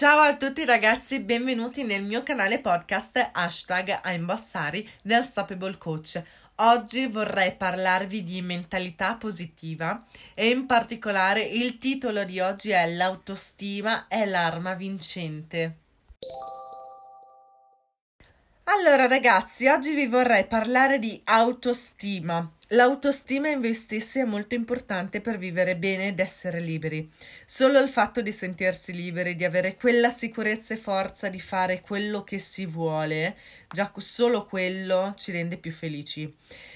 Ciao a tutti ragazzi, benvenuti nel mio canale podcast hashtag I'm Bassari del Stoppable Coach. Oggi vorrei parlarvi di mentalità positiva e in particolare il titolo di oggi è L'autostima è l'arma vincente. Allora ragazzi, oggi vi vorrei parlare di autostima. L'autostima in voi stessi è molto importante per vivere bene ed essere liberi. Solo il fatto di sentirsi liberi, di avere quella sicurezza e forza di fare quello che si vuole, già solo quello ci rende più felici.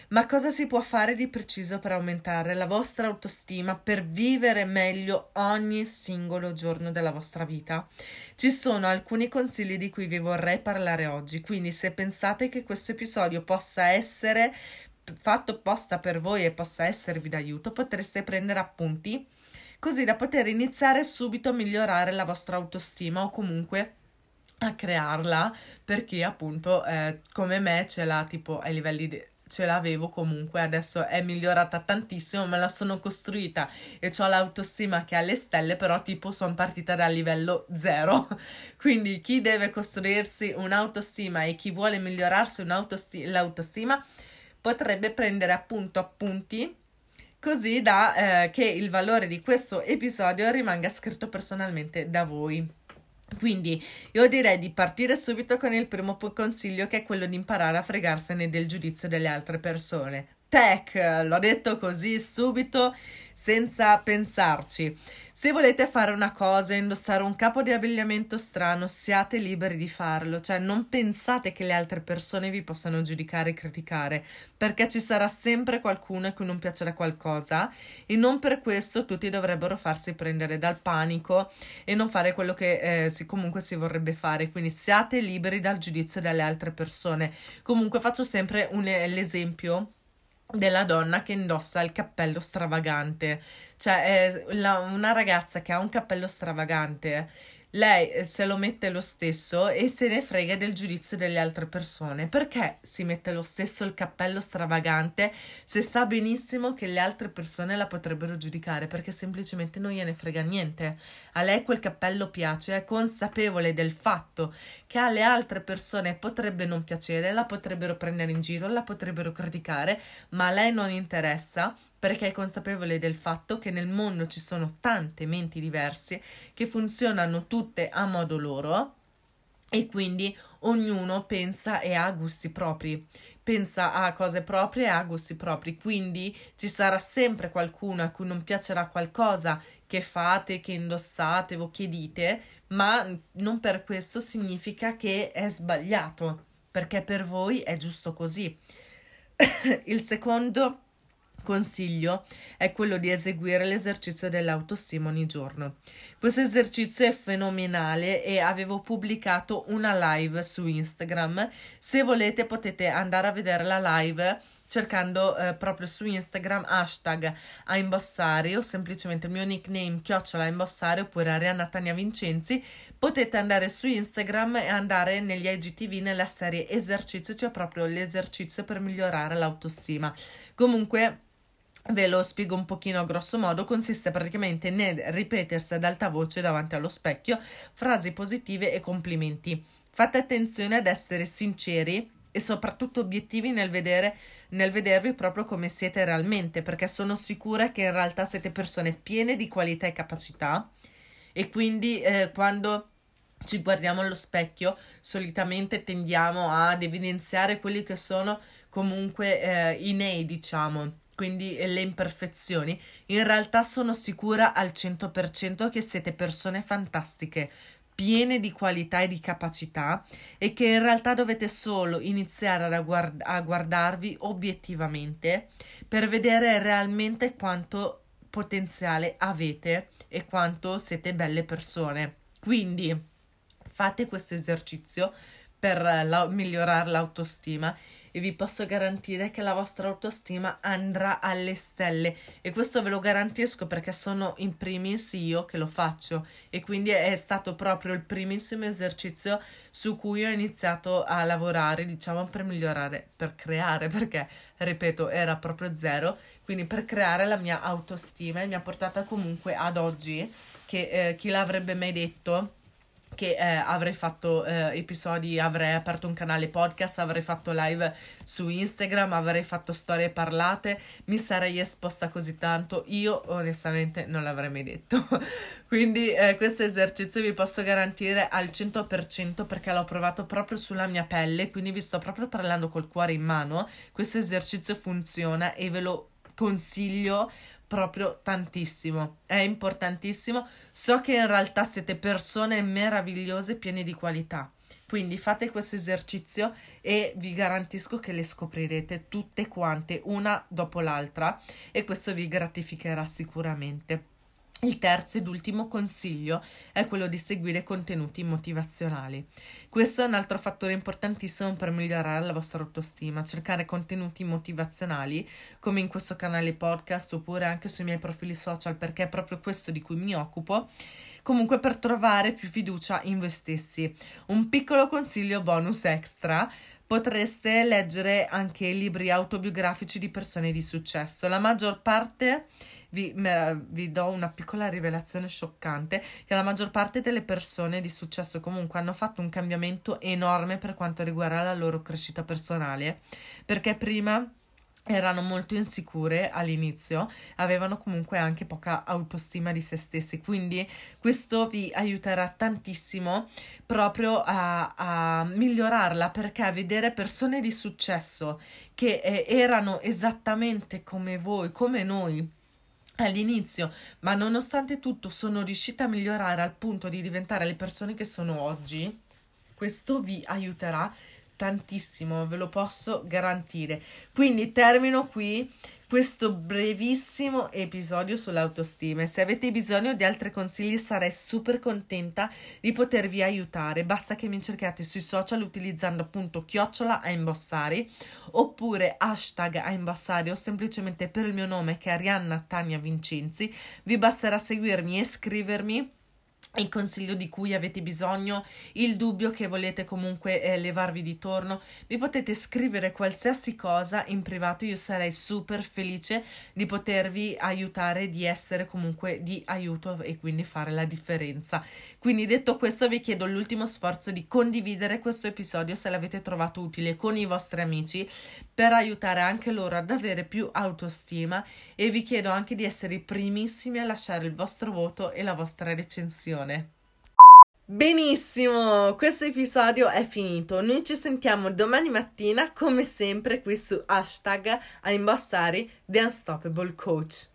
Ma cosa si può fare di preciso per aumentare la vostra autostima, per vivere meglio ogni singolo giorno della vostra vita? Ci sono alcuni consigli di cui vi vorrei parlare oggi, quindi se pensate che questo episodio possa essere fatto apposta per voi e possa esservi d'aiuto, potreste prendere appunti così da poter iniziare subito a migliorare la vostra autostima o comunque a crearla perché appunto eh, come me ce l'ha tipo ai livelli de- ce l'avevo comunque, adesso è migliorata tantissimo, me la sono costruita e ho l'autostima che è alle stelle, però tipo sono partita dal livello zero. Quindi chi deve costruirsi un'autostima e chi vuole migliorarsi un'autostima, l'autostima potrebbe prendere appunto appunti così da eh, che il valore di questo episodio rimanga scritto personalmente da voi. Quindi io direi di partire subito con il primo consiglio che è quello di imparare a fregarsene del giudizio delle altre persone tech, l'ho detto così subito senza pensarci. Se volete fare una cosa, indossare un capo di abbigliamento strano, siate liberi di farlo, cioè non pensate che le altre persone vi possano giudicare e criticare, perché ci sarà sempre qualcuno a cui non piacerà qualcosa e non per questo tutti dovrebbero farsi prendere dal panico e non fare quello che eh, si, comunque si vorrebbe fare, quindi siate liberi dal giudizio delle altre persone. Comunque faccio sempre un, l'esempio della donna che indossa il cappello stravagante. Cioè, la, una ragazza che ha un cappello stravagante lei eh, se lo mette lo stesso e se ne frega del giudizio delle altre persone. Perché si mette lo stesso il cappello stravagante se sa benissimo che le altre persone la potrebbero giudicare? Perché semplicemente non gliene frega niente. A lei quel cappello piace, è consapevole del fatto che alle altre persone potrebbe non piacere, la potrebbero prendere in giro, la potrebbero criticare, ma a lei non interessa perché è consapevole del fatto che nel mondo ci sono tante menti diverse che funzionano tutte a modo loro e quindi ognuno pensa e ha gusti propri, pensa a cose proprie e ha gusti propri, quindi ci sarà sempre qualcuno a cui non piacerà qualcosa che fate, che indossate o che dite, ma non per questo significa che è sbagliato, perché per voi è giusto così. Il secondo consiglio è quello di eseguire l'esercizio dell'autostima ogni giorno. Questo esercizio è fenomenale e avevo pubblicato una live su Instagram. Se volete potete andare a vedere la live cercando eh, proprio su Instagram hashtag a o semplicemente il mio nickname chiocciola imbossare oppure Arianna Tania Vincenzi potete andare su Instagram e andare negli IGTV nella serie esercizi c'è proprio l'esercizio per migliorare l'autostima comunque Ve lo spiego un pochino a grosso modo, consiste praticamente nel ripetersi ad alta voce davanti allo specchio frasi positive e complimenti. Fate attenzione ad essere sinceri e soprattutto obiettivi nel, vedere, nel vedervi proprio come siete realmente, perché sono sicura che in realtà siete persone piene di qualità e capacità. E quindi eh, quando ci guardiamo allo specchio solitamente tendiamo ad evidenziare quelli che sono comunque eh, i nei, diciamo quindi le imperfezioni, in realtà sono sicura al 100% che siete persone fantastiche, piene di qualità e di capacità e che in realtà dovete solo iniziare guard- a guardarvi obiettivamente per vedere realmente quanto potenziale avete e quanto siete belle persone. Quindi Fate questo esercizio per la- migliorare l'autostima e vi posso garantire che la vostra autostima andrà alle stelle. E questo ve lo garantisco perché sono in primis io che lo faccio. E quindi è stato proprio il primissimo esercizio su cui ho iniziato a lavorare diciamo per migliorare per creare perché ripeto era proprio zero. Quindi per creare la mia autostima e mi ha portata comunque ad oggi che eh, chi l'avrebbe mai detto che eh, avrei fatto eh, episodi, avrei aperto un canale podcast, avrei fatto live su Instagram, avrei fatto storie parlate, mi sarei esposta così tanto, io onestamente non l'avrei mai detto. Quindi eh, questo esercizio vi posso garantire al 100% perché l'ho provato proprio sulla mia pelle, quindi vi sto proprio parlando col cuore in mano, questo esercizio funziona e ve lo consiglio proprio tantissimo, è importantissimo. So che in realtà siete persone meravigliose, piene di qualità. Quindi fate questo esercizio e vi garantisco che le scoprirete tutte quante, una dopo l'altra, e questo vi gratificherà sicuramente. Il terzo ed ultimo consiglio è quello di seguire contenuti motivazionali. Questo è un altro fattore importantissimo per migliorare la vostra autostima, cercare contenuti motivazionali come in questo canale podcast oppure anche sui miei profili social perché è proprio questo di cui mi occupo. Comunque per trovare più fiducia in voi stessi. Un piccolo consiglio bonus extra potreste leggere anche libri autobiografici di persone di successo. La maggior parte vi, me, vi do una piccola rivelazione scioccante, che la maggior parte delle persone di successo comunque hanno fatto un cambiamento enorme per quanto riguarda la loro crescita personale, perché prima erano molto insicure all'inizio, avevano comunque anche poca autostima di se stessi, quindi questo vi aiuterà tantissimo proprio a, a migliorarla perché a vedere persone di successo che eh, erano esattamente come voi, come noi all'inizio, ma nonostante tutto sono riuscita a migliorare al punto di diventare le persone che sono oggi, questo vi aiuterà tantissimo, ve lo posso garantire. Quindi termino qui questo brevissimo episodio sull'autostima e se avete bisogno di altri consigli sarei super contenta di potervi aiutare. Basta che mi cerchiate sui social utilizzando appunto chiocciola a imbossari oppure hashtag a imbossari o semplicemente per il mio nome che è Arianna Tania Vincenzi. Vi basterà seguirmi e scrivermi il consiglio di cui avete bisogno, il dubbio che volete comunque eh, levarvi di torno, mi potete scrivere qualsiasi cosa in privato, io sarei super felice di potervi aiutare, di essere comunque di aiuto e quindi fare la differenza. Quindi detto questo vi chiedo l'ultimo sforzo di condividere questo episodio se l'avete trovato utile con i vostri amici per aiutare anche loro ad avere più autostima e vi chiedo anche di essere i primissimi a lasciare il vostro voto e la vostra recensione attenzione. Benissimo, questo episodio è finito. Noi ci sentiamo domani mattina, come sempre, qui su hashtag a imbossare The Unstoppable Coach.